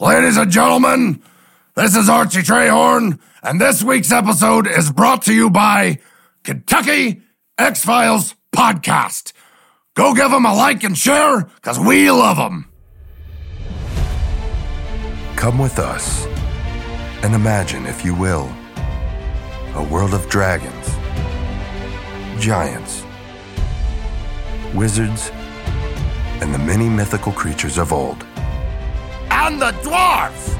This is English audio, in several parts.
Ladies and gentlemen, this is Archie Trehorn, and this week's episode is brought to you by Kentucky X Files Podcast. Go give them a like and share, because we love them. Come with us and imagine, if you will, a world of dragons, giants, wizards, and the many mythical creatures of old. And the dwarves!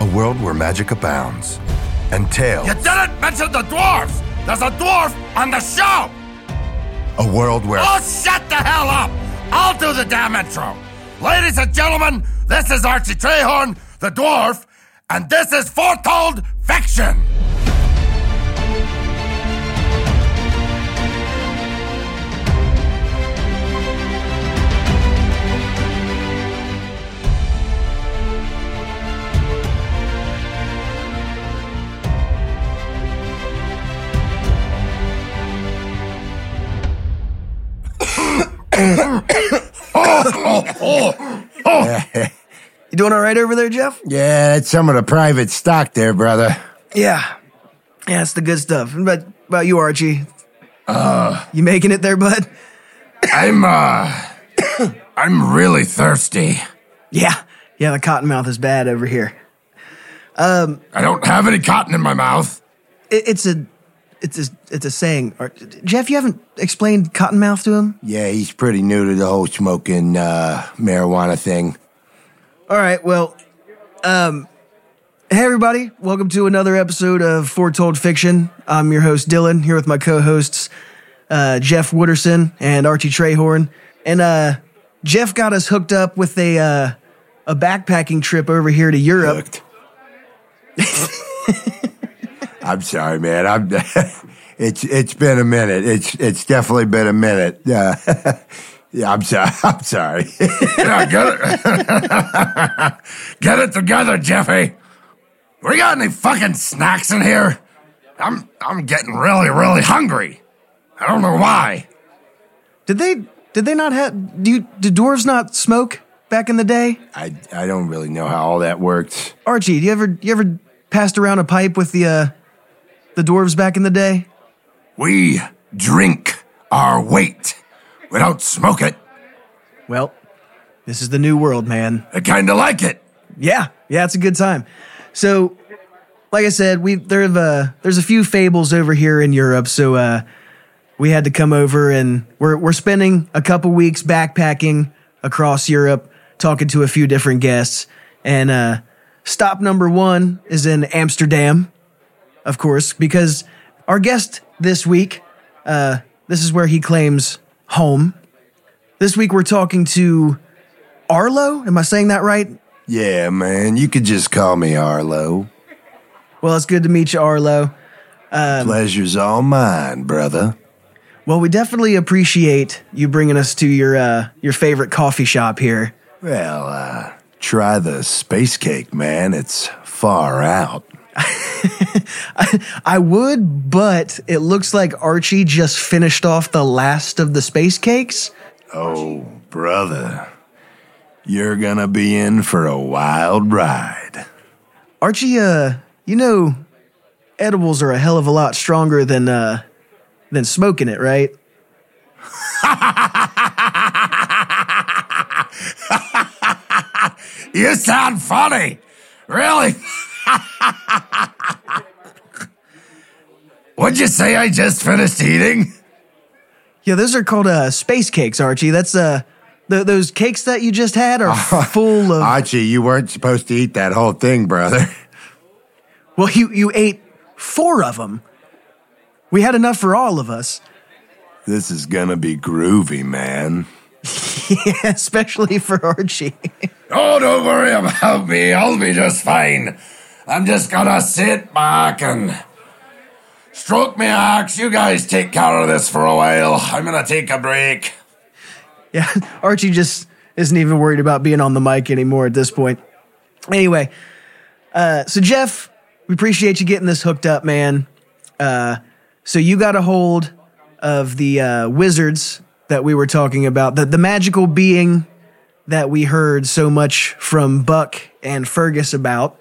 A world where magic abounds and tales. You didn't mention the dwarves! There's a dwarf on the show! A world where. Oh, shut the hell up! I'll do the damn intro. Ladies and gentlemen, this is Archie Trehorn, the dwarf, and this is Foretold Fiction. You doing all right over there, Jeff? Yeah, that's some of the private stock there, brother. Yeah. Yeah, it's the good stuff. But about you, Archie? Uh, you making it there, bud? I'm, uh, I'm really thirsty. Yeah. Yeah, the cotton mouth is bad over here. Um I don't have any cotton in my mouth. It, it's a, it's a, it's a saying. Jeff, you haven't explained cottonmouth to him. Yeah, he's pretty new to the whole smoking uh, marijuana thing. All right. Well, um, hey everybody, welcome to another episode of Foretold Fiction. I'm your host Dylan here with my co-hosts uh, Jeff Wooderson and Archie Trehorn, and uh, Jeff got us hooked up with a uh, a backpacking trip over here to Europe. Hooked. I'm sorry, man. I'm. it's it's been a minute. It's it's definitely been a minute. Uh, yeah, I'm sorry. I'm sorry. Yeah, get it, get it together, Jeffy. We got any fucking snacks in here? I'm I'm getting really really hungry. I don't know why. Did they did they not have? Do you, did dwarves not smoke back in the day? I I don't really know how all that worked. Archie, do you ever you ever passed around a pipe with the uh, the dwarves back in the day? We drink our weight. We don't smoke it. Well, this is the new world, man. I kind of like it. Yeah, yeah, it's a good time. So, like I said, we there uh, there's a few fables over here in Europe, so uh, we had to come over and we're we're spending a couple weeks backpacking across Europe, talking to a few different guests, and uh, stop number one is in Amsterdam, of course, because our guest this week, uh, this is where he claims home. This week we're talking to Arlo. Am I saying that right? Yeah, man. You could just call me Arlo. Well, it's good to meet you, Arlo. Pleasure's all mine, brother. Well, we definitely appreciate you bringing us to your uh, your favorite coffee shop here. Well, uh, try the space cake, man. It's far out. I would, but it looks like Archie just finished off the last of the space cakes. Oh, brother. You're gonna be in for a wild ride. Archie, uh, you know, edibles are a hell of a lot stronger than uh, than smoking it, right? You sound funny. Really? What'd you say I just finished eating? Yeah, those are called uh, space cakes, Archie. That's uh, th- those cakes that you just had are full of. Archie, you weren't supposed to eat that whole thing, brother. Well, you you ate four of them. We had enough for all of us. This is gonna be groovy, man. Yeah, especially for Archie. Oh, don't worry about me. I'll be just fine. I'm just gonna sit back and stroke me axe. You guys take care of this for a while. I'm gonna take a break. Yeah, Archie just isn't even worried about being on the mic anymore at this point. Anyway, uh, so Jeff, we appreciate you getting this hooked up, man. Uh, so you got a hold of the uh, wizards that we were talking about, the the magical being that we heard so much from Buck and Fergus about.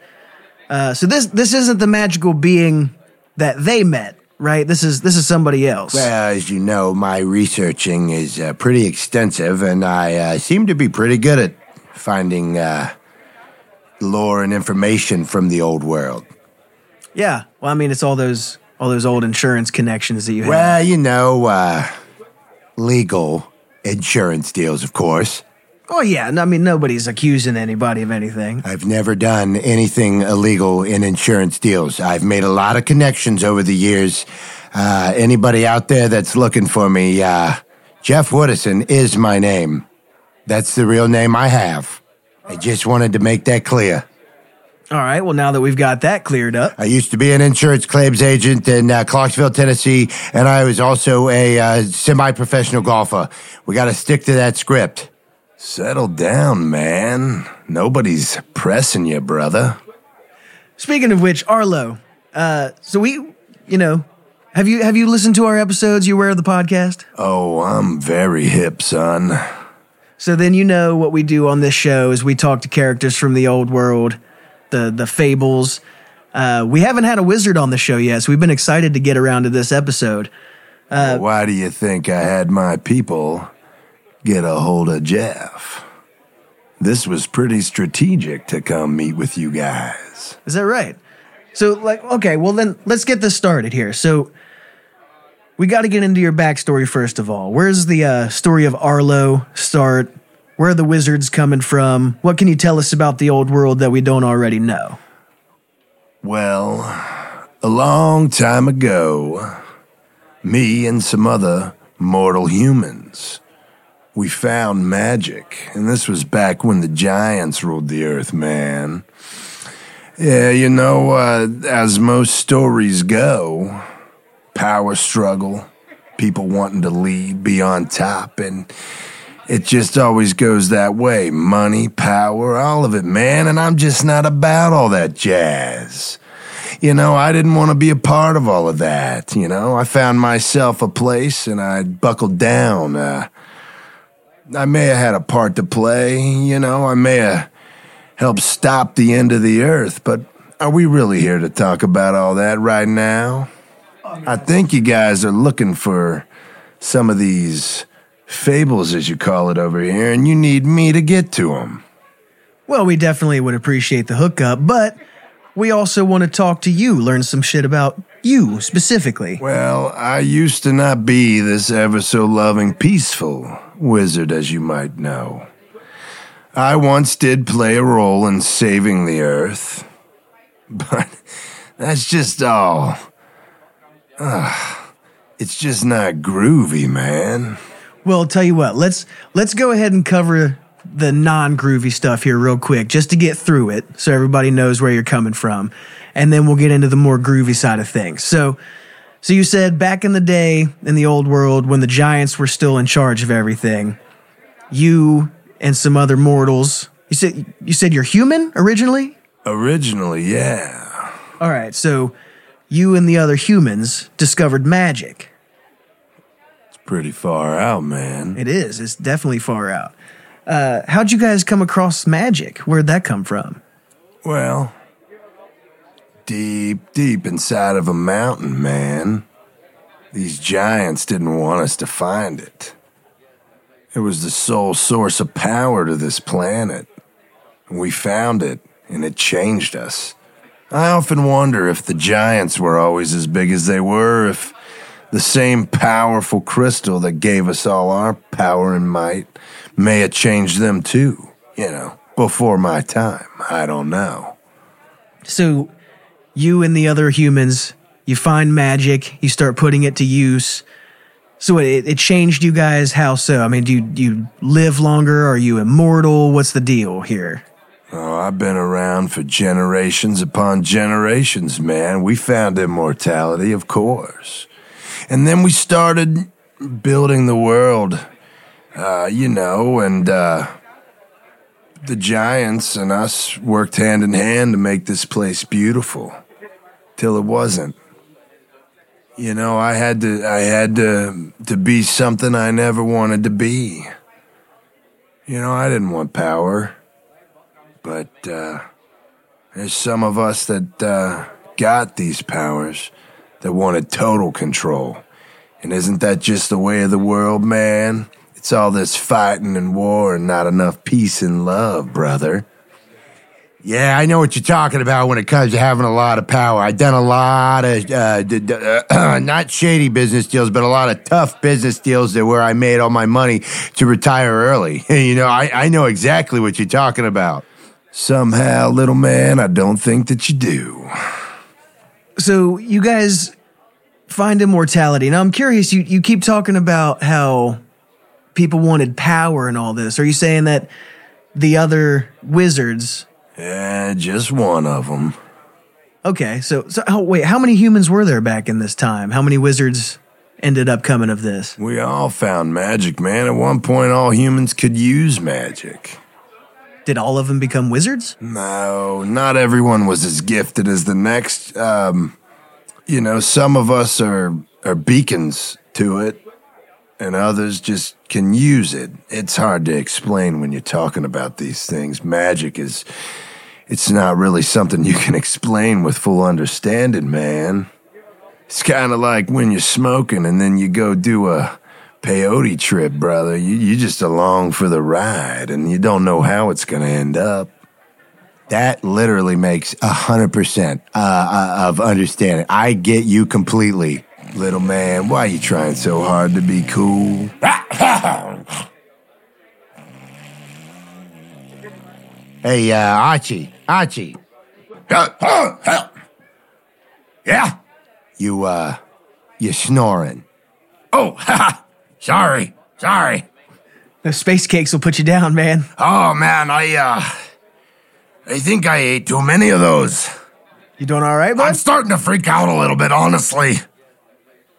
Uh, so this this isn't the magical being that they met, right? This is this is somebody else. Well, as you know, my researching is uh, pretty extensive, and I uh, seem to be pretty good at finding uh, lore and information from the old world. yeah. Well, I mean, it's all those all those old insurance connections that you have. Well, you know, uh, legal insurance deals, of course. Oh yeah. I mean, nobody's accusing anybody of anything. I've never done anything illegal in insurance deals. I've made a lot of connections over the years. Uh, anybody out there that's looking for me, uh, Jeff Woodison is my name. That's the real name I have. I just wanted to make that clear. All right. Well, now that we've got that cleared up, I used to be an insurance claims agent in uh, Clarksville, Tennessee, and I was also a uh, semi professional golfer. We got to stick to that script. Settle down, man. Nobody's pressing you, brother. Speaking of which, Arlo. Uh, so we, you know, have you have you listened to our episodes? You aware of the podcast? Oh, I'm very hip, son. So then you know what we do on this show is we talk to characters from the old world, the the fables. Uh, we haven't had a wizard on the show yet, so we've been excited to get around to this episode. Uh, Why do you think I had my people get a hold of Jeff? This was pretty strategic to come meet with you guys. Is that right? So, like, okay, well, then let's get this started here. So, we got to get into your backstory first of all. Where's the uh, story of Arlo start? Where are the wizards coming from? What can you tell us about the old world that we don't already know? Well, a long time ago, me and some other mortal humans, we found magic. And this was back when the giants ruled the earth, man. Yeah, you know, uh, as most stories go, power struggle, people wanting to lead, be on top, and it just always goes that way. Money, power, all of it, man. And I'm just not about all that jazz. You know, I didn't want to be a part of all of that. You know, I found myself a place and I buckled down. Uh, I may have had a part to play. You know, I may have helped stop the end of the earth, but are we really here to talk about all that right now? I think you guys are looking for some of these fables, as you call it over here, and you need me to get to them. Well, we definitely would appreciate the hookup, but we also want to talk to you, learn some shit about you specifically. Well, I used to not be this ever so loving, peaceful wizard, as you might know. I once did play a role in saving the earth, but that's just all. Ah, it's just not groovy, man. Well, I'll tell you what, let's let's go ahead and cover the non-groovy stuff here real quick just to get through it so everybody knows where you're coming from. And then we'll get into the more groovy side of things. So so you said back in the day in the old world when the giants were still in charge of everything, you and some other mortals, you said you said you're human originally? Originally, yeah. All right, so you and the other humans discovered magic. It's pretty far out, man. It is. It's definitely far out. Uh, how'd you guys come across magic? Where'd that come from? Well, deep, deep inside of a mountain, man. These giants didn't want us to find it. It was the sole source of power to this planet. We found it, and it changed us. I often wonder if the giants were always as big as they were, if the same powerful crystal that gave us all our power and might may have changed them too, you know, before my time. I don't know. So, you and the other humans, you find magic, you start putting it to use. So it, it changed you guys. How so? I mean, do you, do you live longer? Are you immortal? What's the deal here? Oh, I've been around for generations upon generations, man. We found immortality, of course. And then we started building the world, uh, you know, and uh, the giants and us worked hand in hand to make this place beautiful till it wasn't. You know, I had to I had to to be something I never wanted to be. You know, I didn't want power, but uh, there's some of us that uh, got these powers that wanted total control. And isn't that just the way of the world, man? It's all this fighting and war and not enough peace and love, brother. Yeah, I know what you're talking about when it comes to having a lot of power. I've done a lot of uh, d- d- uh, not shady business deals, but a lot of tough business deals that where I made all my money to retire early. you know, I, I know exactly what you're talking about. Somehow, little man, I don't think that you do. So you guys find immortality. Now I'm curious, you, you keep talking about how people wanted power and all this. Are you saying that the other wizards Yeah, just one of them. Okay, so so oh, wait, how many humans were there back in this time? How many wizards ended up coming of this? We all found magic, man. At one point, all humans could use magic. Did all of them become wizards? No, not everyone was as gifted as the next. Um, you know, some of us are are beacons to it, and others just can use it. It's hard to explain when you're talking about these things. Magic is it's not really something you can explain with full understanding, man. It's kind of like when you're smoking and then you go do a peyote trip, brother. You you just along for the ride and you don't know how it's going to end up. That literally makes a hundred percent uh, uh, of understanding. I get you completely. Little man, why you trying so hard to be cool? Hey, uh, Archie, Archie, Yeah? you uh, you snoring. Oh, sorry, sorry. Those space cakes will put you down, man. Oh man, I uh I think I ate too many of those. You doing all right, bud? I'm starting to freak out a little bit, honestly.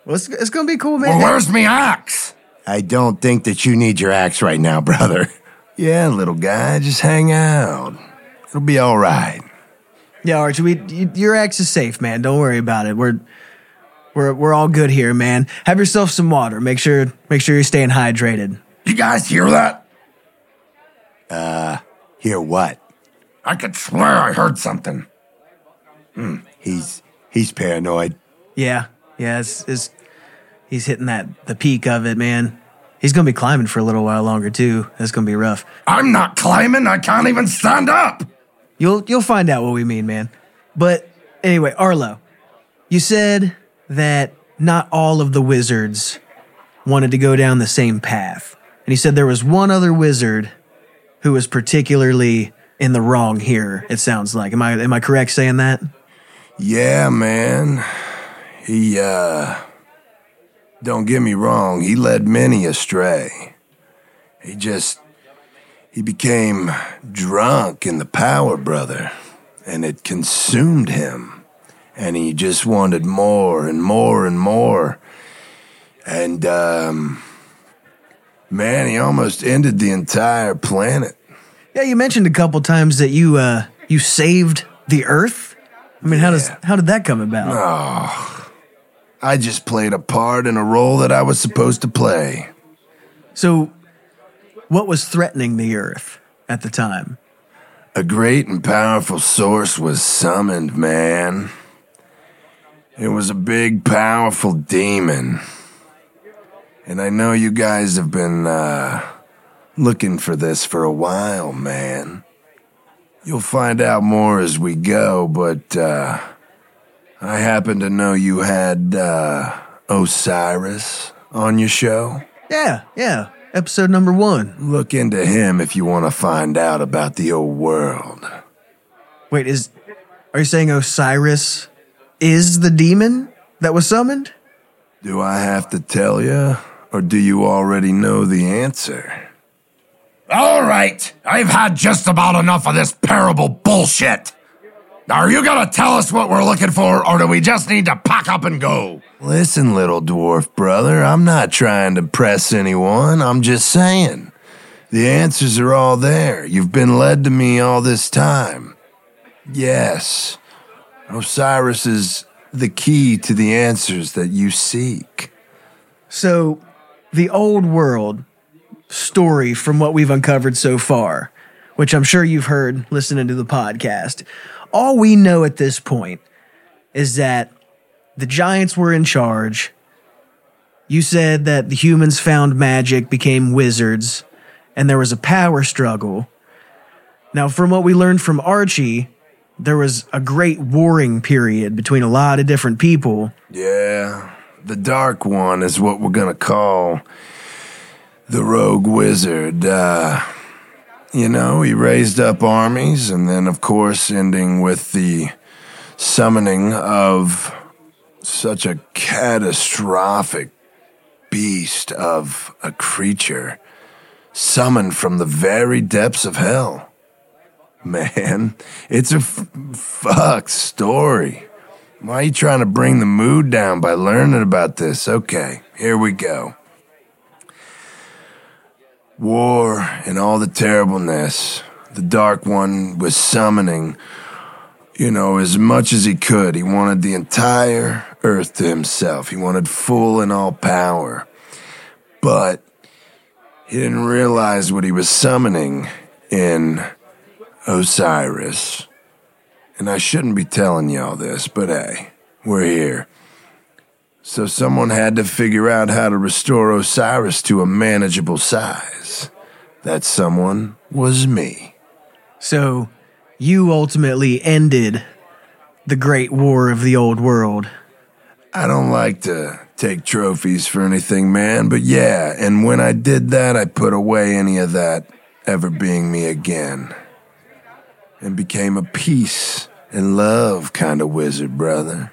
Well, it's, it's gonna be cool, man. Well, man. where's me axe? I don't think that you need your axe right now, brother. Yeah, little guy, just hang out. It'll be all right. yeah, Archie, we, you, your axe is safe, man. Don't worry about it. We're we're we're all good here, man. Have yourself some water. Make sure make sure you're staying hydrated. You guys hear that? Uh, hear what? I could swear I heard something. Hmm. He's he's paranoid. Yeah, yeah, it's, it's he's hitting that the peak of it, man. He's gonna be climbing for a little while longer too. That's gonna be rough. I'm not climbing. I can't even stand up. You'll you'll find out what we mean, man. But anyway, Arlo, you said that not all of the wizards wanted to go down the same path. And you said there was one other wizard who was particularly in the wrong here, it sounds like. Am I am I correct saying that? Yeah, man. He uh don't get me wrong, he led many astray. He just he became drunk in the power, brother, and it consumed him. And he just wanted more and more and more. And um man, he almost ended the entire planet. Yeah, you mentioned a couple times that you uh you saved the earth. I mean, how does how did that come about? I just played a part in a role that I was supposed to play. So what was threatening the earth at the time? A great and powerful source was summoned, man. It was a big, powerful demon. And I know you guys have been, uh, looking for this for a while, man. You'll find out more as we go, but, uh, I happen to know you had, uh, Osiris on your show. Yeah, yeah. Episode number one. Look into him if you want to find out about the old world. Wait, is are you saying Osiris is the demon that was summoned? Do I have to tell you, or do you already know the answer? All right, I've had just about enough of this parable bullshit. Now, are you gonna tell us what we're looking for, or do we just need to pack up and go? Listen, little dwarf brother, I'm not trying to press anyone. I'm just saying. The answers are all there. You've been led to me all this time. Yes, Osiris is the key to the answers that you seek. So, the old world story from what we've uncovered so far, which I'm sure you've heard listening to the podcast. All we know at this point is that the giants were in charge. You said that the humans found magic, became wizards, and there was a power struggle. Now, from what we learned from Archie, there was a great warring period between a lot of different people. Yeah, the Dark One is what we're gonna call the Rogue Wizard. Uh, you know, he raised up armies, and then, of course, ending with the summoning of such a catastrophic beast of a creature summoned from the very depths of hell. Man, it's a f- fuck story. Why are you trying to bring the mood down by learning about this? Okay, here we go. War and all the terribleness. The Dark One was summoning, you know, as much as he could. He wanted the entire earth to himself. He wanted full and all power. But he didn't realize what he was summoning in Osiris. And I shouldn't be telling y'all this, but hey, we're here. So someone had to figure out how to restore Osiris to a manageable size. That someone was me. So, you ultimately ended the Great War of the Old World. I don't like to take trophies for anything, man, but yeah, and when I did that, I put away any of that ever being me again. And became a peace and love kind of wizard, brother.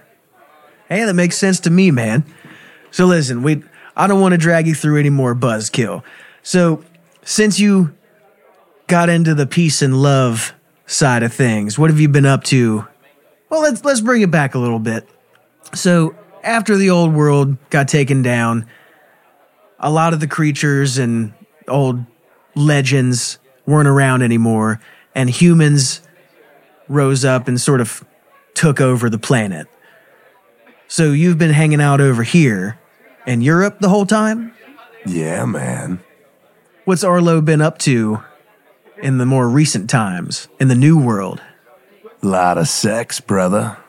Hey, that makes sense to me, man. So listen, we I don't want to drag you through any more buzzkill. So, since you got into the peace and love side of things, what have you been up to? Well, let's let's bring it back a little bit. So, after the old world got taken down, a lot of the creatures and old legends weren't around anymore, and humans rose up and sort of took over the planet. So you've been hanging out over here in Europe the whole time? Yeah, man. What's Arlo been up to in the more recent times in the new world? Lot of sex, brother.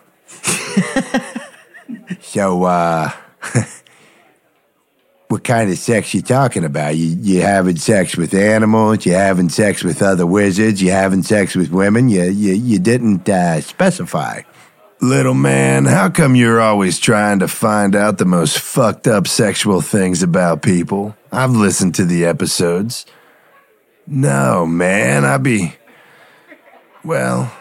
So, uh, what kind of sex you talking about? You you having sex with animals? You having sex with other wizards? You having sex with women? You you, you didn't uh, specify. Little man, how come you're always trying to find out the most fucked up sexual things about people? I've listened to the episodes. No, man, I be. Well,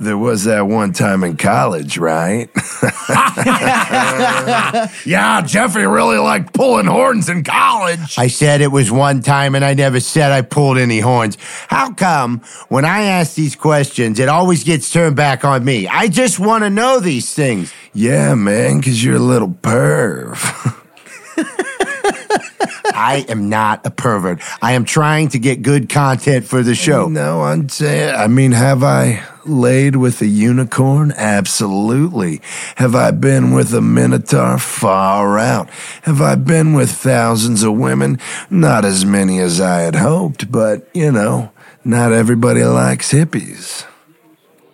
there was that one time in college, right? yeah, Jeffrey really liked pulling horns in college. I said it was one time, and I never said I pulled any horns. How come when I ask these questions, it always gets turned back on me? I just want to know these things. Yeah, man, because you're a little perv. I am not a pervert. I am trying to get good content for the show. No, I'm saying, I mean, have I laid with a unicorn? Absolutely. Have I been with a minotaur? Far out. Have I been with thousands of women? Not as many as I had hoped, but, you know, not everybody likes hippies.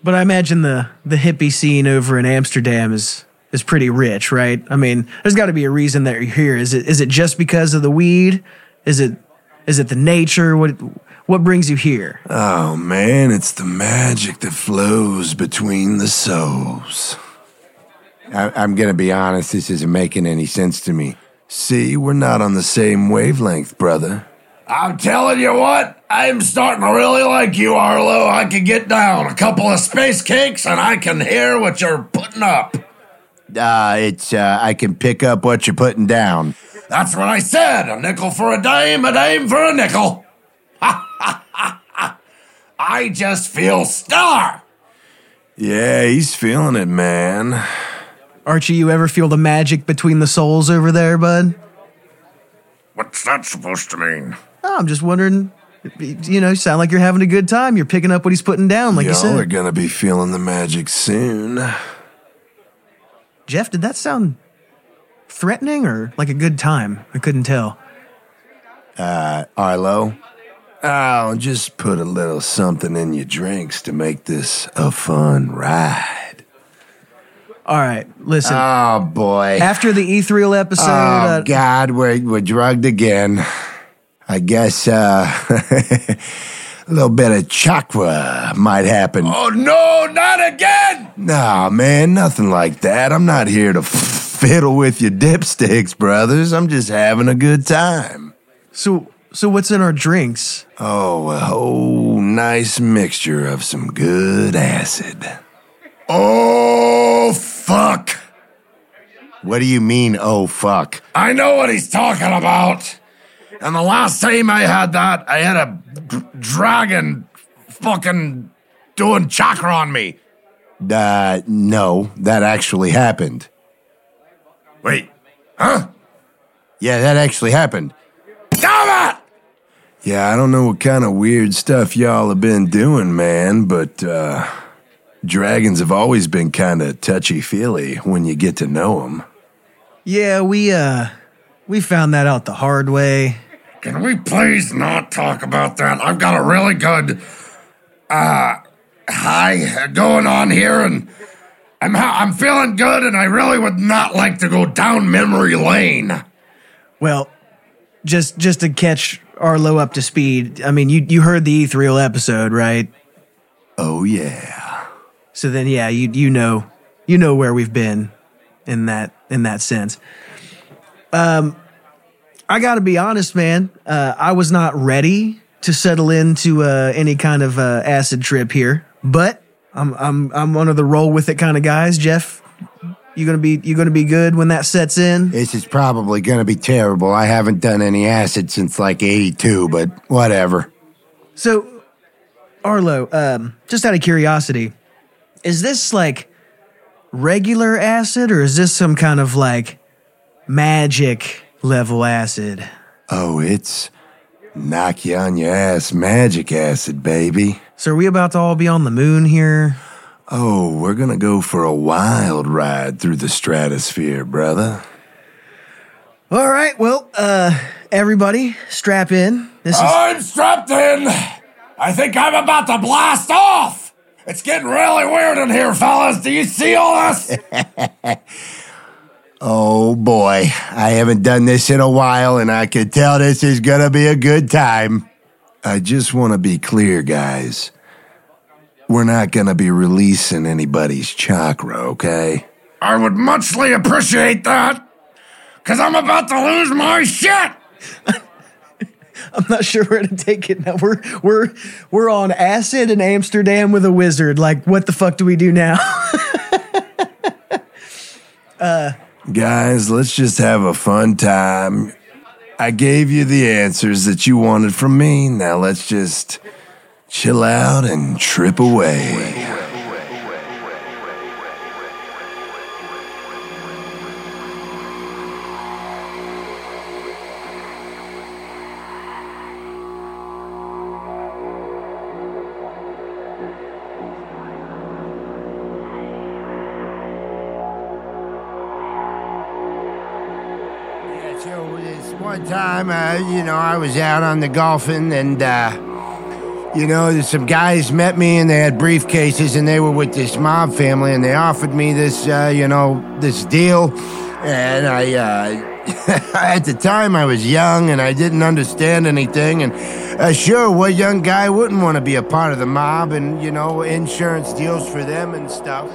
But I imagine the the hippie scene over in Amsterdam is is pretty rich, right? I mean, there's got to be a reason that you're here. Is it is it just because of the weed? Is it is it the nature? What what brings you here? Oh man, it's the magic that flows between the souls. I, I'm going to be honest, this isn't making any sense to me. See, we're not on the same wavelength, brother. I'm telling you what, I'm starting to really like you, Arlo. I can get down a couple of space cakes and I can hear what you're putting up. Uh, it's uh, I can pick up what you're putting down. That's what I said. A nickel for a dime, a dime for a nickel. I just feel star. Yeah, he's feeling it, man. Archie, you ever feel the magic between the souls over there, bud? What's that supposed to mean? Oh, I'm just wondering. You know, you sound like you're having a good time. You're picking up what he's putting down, like you Y'all said. are gonna be feeling the magic soon. Jeff, did that sound threatening or like a good time? I couldn't tell. Uh, Arlo, I'll just put a little something in your drinks to make this a fun ride. All right, listen. Oh boy. After the Ethereal episode, Oh uh, God, we're we're drugged again. I guess uh, a little bit of chakra might happen. Oh no, not again! Nah, man, nothing like that. I'm not here to f- fiddle with your dipsticks, brothers. I'm just having a good time. so so what's in our drinks? Oh, a whole nice mixture of some good acid. Oh, fuck! What do you mean? Oh fuck! I know what he's talking about. And the last time I had that, I had a d- dragon fucking doing chakra on me. Uh, no, that actually happened. Wait, huh? Yeah, that actually happened. Damn it! Yeah, I don't know what kind of weird stuff y'all have been doing, man, but uh, dragons have always been kind of touchy feely when you get to know them. Yeah, we uh we found that out the hard way. Can we please not talk about that? I've got a really good uh high going on here and I'm ha- I'm feeling good and I really would not like to go down memory lane. Well, just just to catch Arlo up to speed. I mean, you you heard the Ethereal episode, right? Oh, yeah. So then, yeah, you you know you know where we've been in that in that sense. Um, I got to be honest, man. Uh, I was not ready to settle into uh, any kind of uh, acid trip here, but I'm I'm I'm one of the roll with it kind of guys. Jeff, you gonna be you gonna be good when that sets in. This is probably gonna be terrible. I haven't done any acid since like '82, but whatever. So, Arlo, um, just out of curiosity, is this like regular acid or is this some kind of like magic level acid? Oh, it's knock you on your ass magic acid, baby. So, are we about to all be on the moon here? Oh, we're gonna go for a wild ride through the stratosphere, brother. All right, well, uh, everybody, strap in. This is. I'm strapped in. I think I'm about to blast off. It's getting really weird in here, fellas. Do you see all this? Oh boy, I haven't done this in a while, and I can tell this is gonna be a good time. I just want to be clear, guys. We're not gonna be releasing anybody's chakra, okay? I would muchly appreciate that. Cause I'm about to lose my shit. I'm not sure where to take it now. We're we're we're on acid in Amsterdam with a wizard. Like, what the fuck do we do now? uh, Guys, let's just have a fun time. I gave you the answers that you wanted from me. Now let's just chill out and trip away. So this one time, uh, you know, I was out on the golfing, and uh, you know, some guys met me, and they had briefcases, and they were with this mob family, and they offered me this, uh, you know, this deal, and I. Uh, At the time, I was young and I didn't understand anything. And uh, sure, what young guy wouldn't want to be a part of the mob and, you know, insurance deals for them and stuff?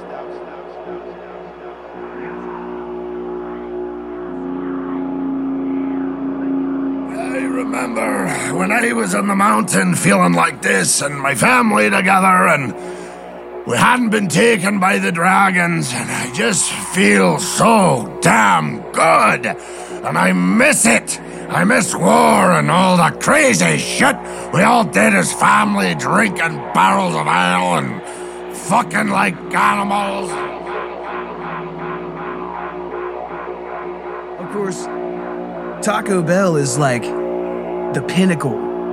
When I was on the mountain feeling like this and my family together and we hadn't been taken by the dragons and I just feel so damn good and I miss it. I miss war and all the crazy shit we all did as family drinking barrels of ale and fucking like animals. Of course, Taco Bell is like the pinnacle.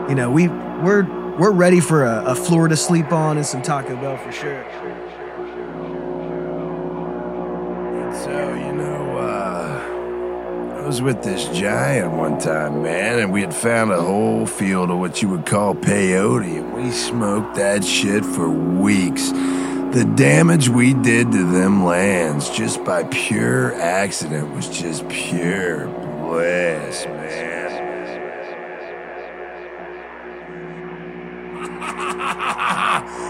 You know, we we're we're ready for a, a floor to sleep on and some Taco Bell for sure. So, you know, uh, was with this giant one time, man, and we had found a whole field of what you would call peyote, and we smoked that shit for weeks. The damage we did to them lands just by pure accident was just pure bliss, man.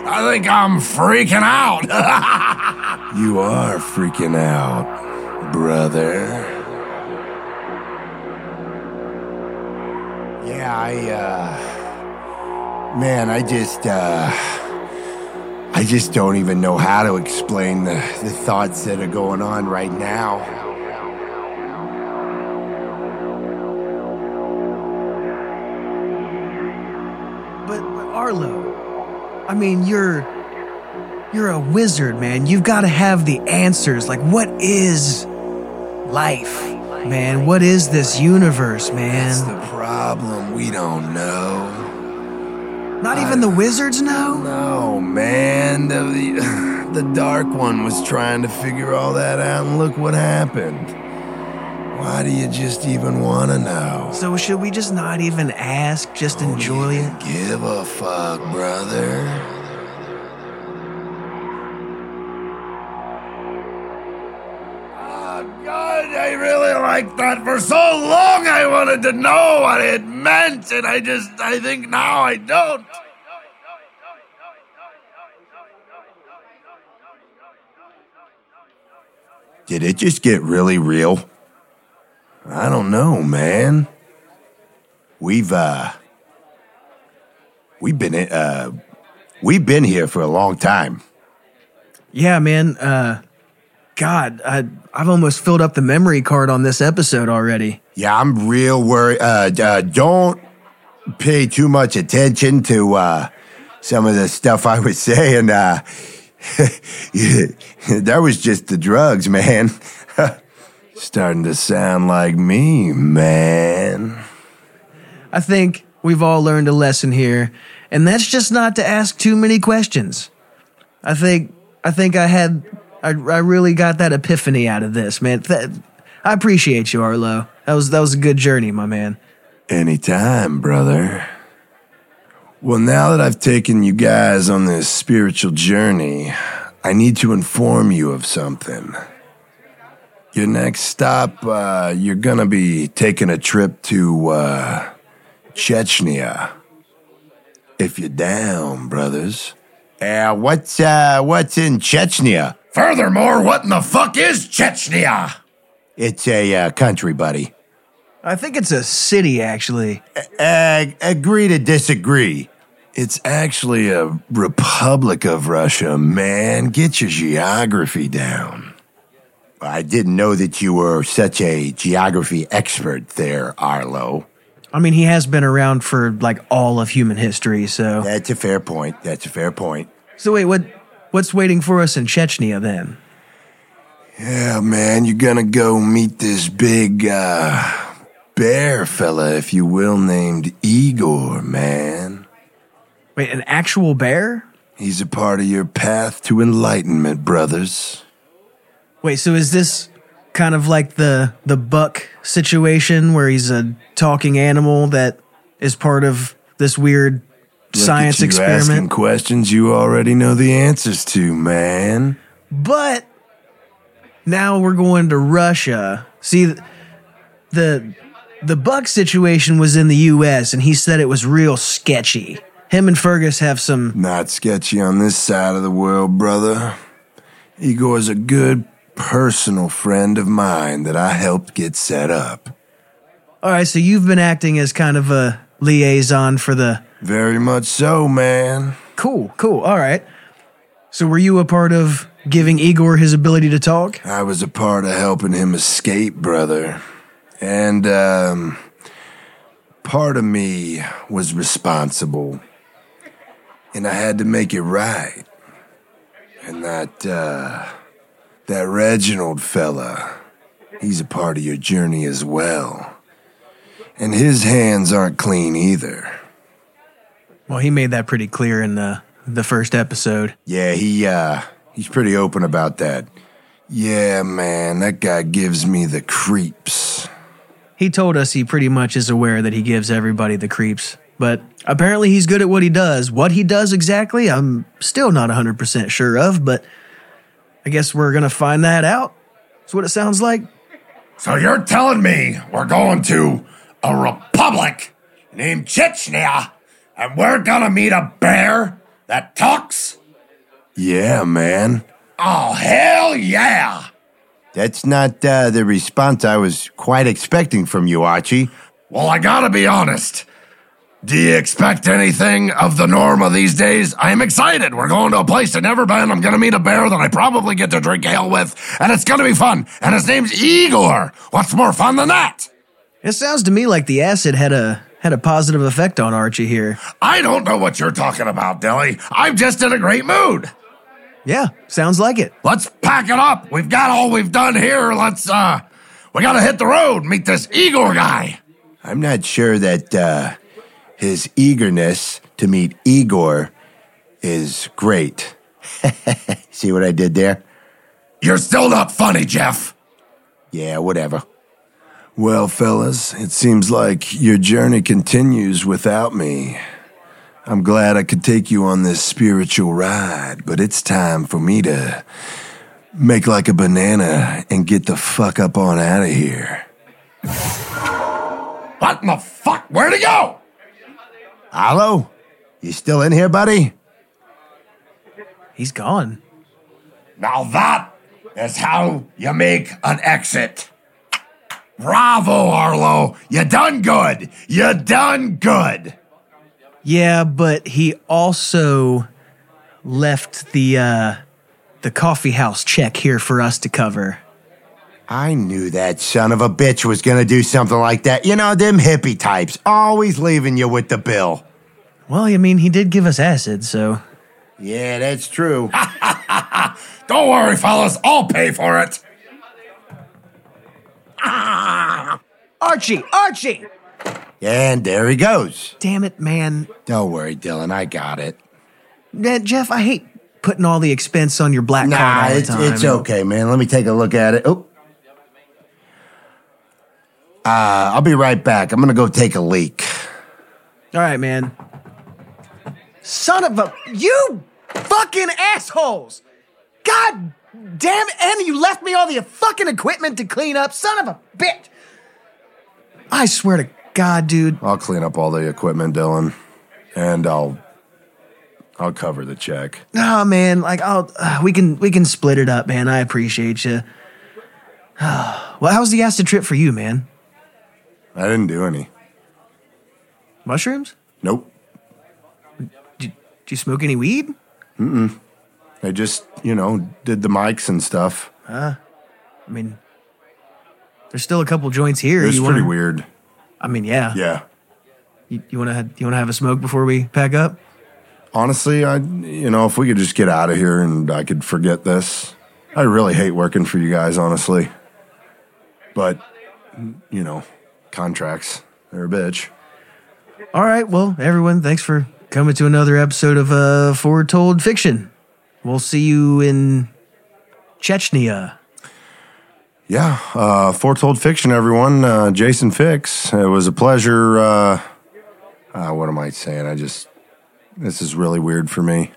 I think I'm freaking out. you are freaking out, brother. Yeah, I, uh. Man, I just, uh. I just don't even know how to explain the, the thoughts that are going on right now. But, but Arlo, I mean, you're you're a wizard, man. You've got to have the answers. Like, what is life, man? What is this universe, man? That's the problem. We don't know. Not even the wizards know. No, man. The, the, the Dark One was trying to figure all that out, and look what happened. Why do you just even want to know? So should we just not even ask? Just enjoy it? Give a fuck, brother. Oh, God, I really liked that for so long. I wanted to know what it meant, and I just, I think now I don't. Did it just get really real? I don't know, man. We've, uh. We've been, uh. We've been here for a long time. Yeah, man. Uh, God, I I've almost filled up the memory card on this episode already. Yeah, I'm real worried. Uh, uh, don't pay too much attention to uh, some of the stuff I was saying. Uh, that was just the drugs, man. Starting to sound like me, man. I think we've all learned a lesson here, and that's just not to ask too many questions. I think I think I had I, I really got that epiphany out of this, man. That, I appreciate you, Arlo. That was that was a good journey, my man. Anytime, brother. Well, now that I've taken you guys on this spiritual journey, I need to inform you of something. Your next stop, uh, you're gonna be taking a trip to, uh, Chechnya. If you're down, brothers. Uh, what's uh, what's in Chechnya? Furthermore, what in the fuck is Chechnya? It's a uh, country, buddy. I think it's a city, actually. Uh, agree to disagree. It's actually a Republic of Russia, man. Get your geography down. I didn't know that you were such a geography expert there, Arlo. I mean, he has been around for like all of human history, so. That's a fair point. That's a fair point. So wait, what? What's waiting for us in Chechnya then? Yeah, man, you're gonna go meet this big, uh, bear fella, if you will, named Igor, man. Wait, an actual bear? He's a part of your path to enlightenment, brothers. Wait, so is this kind of like the the buck situation where he's a talking animal that is part of this weird Look science you asking experiment? questions you already know the answers to, man. But now we're going to Russia. See, the the buck situation was in the U.S. and he said it was real sketchy. Him and Fergus have some. Not sketchy on this side of the world, brother. Igor's a good personal friend of mine that I helped get set up. All right, so you've been acting as kind of a liaison for the. Very much so, man. Cool, cool. All right. So were you a part of giving Igor his ability to talk? I was a part of helping him escape, brother. And, um, part of me was responsible. And I had to make it right. And that, uh, that Reginald fella, he's a part of your journey as well. And his hands aren't clean either. Well, he made that pretty clear in the the first episode. Yeah, he uh, he's pretty open about that. Yeah, man, that guy gives me the creeps. he told us he pretty much is aware that he gives everybody the creeps. But apparently he's good at what he does. What he does exactly, I'm still not 100% sure of, but I guess we're going to find that out. That's what it sounds like. So you're telling me we're going to a republic named Chechnya and we're gonna meet a bear that talks? Yeah, man. Oh, hell yeah! That's not uh, the response I was quite expecting from you, Archie. Well, I gotta be honest. Do you expect anything of the norm of these days? I am excited. We're going to a place I've never been. I'm gonna meet a bear that I probably get to drink ale with, and it's gonna be fun. And his name's Igor. What's more fun than that? It sounds to me like the acid had a had a positive effect on Archie here. I don't know what you're talking about, Dilly. I'm just in a great mood. Yeah, sounds like it. Let's pack it up. We've got all we've done here. Let's, uh, we gotta hit the road, meet this Igor guy. I'm not sure that uh, his eagerness to meet Igor is great. See what I did there? You're still not funny, Jeff. Yeah, whatever. Well, fellas, it seems like your journey continues without me. I'm glad I could take you on this spiritual ride, but it's time for me to make like a banana and get the fuck up on out of here. What in the fuck? Where'd he go? Hello? You still in here, buddy? He's gone. Now that is how you make an exit. Bravo, Arlo. You done good. You done good. Yeah, but he also left the uh the coffee house check here for us to cover. I knew that son of a bitch was gonna do something like that. You know, them hippie types, always leaving you with the bill. Well, I mean, he did give us acid, so Yeah, that's true. Don't worry, fellas. I'll pay for it. Archie, Archie! and there he goes. Damn it, man. Don't worry, Dylan, I got it. Man, Jeff, I hate putting all the expense on your black Nah, card all the it's, time. it's okay, man. Let me take a look at it. Oh. Uh, I'll be right back. I'm gonna go take a leak. All right, man. Son of a you fucking assholes! God damn it! And you left me all the fucking equipment to clean up. Son of a bitch! I swear to God, dude. I'll clean up all the equipment, Dylan, and I'll I'll cover the check. Nah, man. Like, I'll uh, we can we can split it up, man. I appreciate you. well, how's the acid trip for you, man? I didn't do any. Mushrooms? Nope. Did you smoke any weed? mm I just, you know, did the mics and stuff. Huh? I mean, there's still a couple joints here. It's pretty weird. I mean, yeah. Yeah. You, you want to you want to have a smoke before we pack up? Honestly, I, you know, if we could just get out of here and I could forget this. I really hate working for you guys, honestly. But, you know, contracts, they're a bitch. All right. Well, everyone, thanks for coming to another episode of uh, Foretold Fiction. We'll see you in Chechnya. Yeah, uh, foretold fiction, everyone. Uh, Jason Fix. It was a pleasure. Uh, uh, what am I saying? I just, this is really weird for me.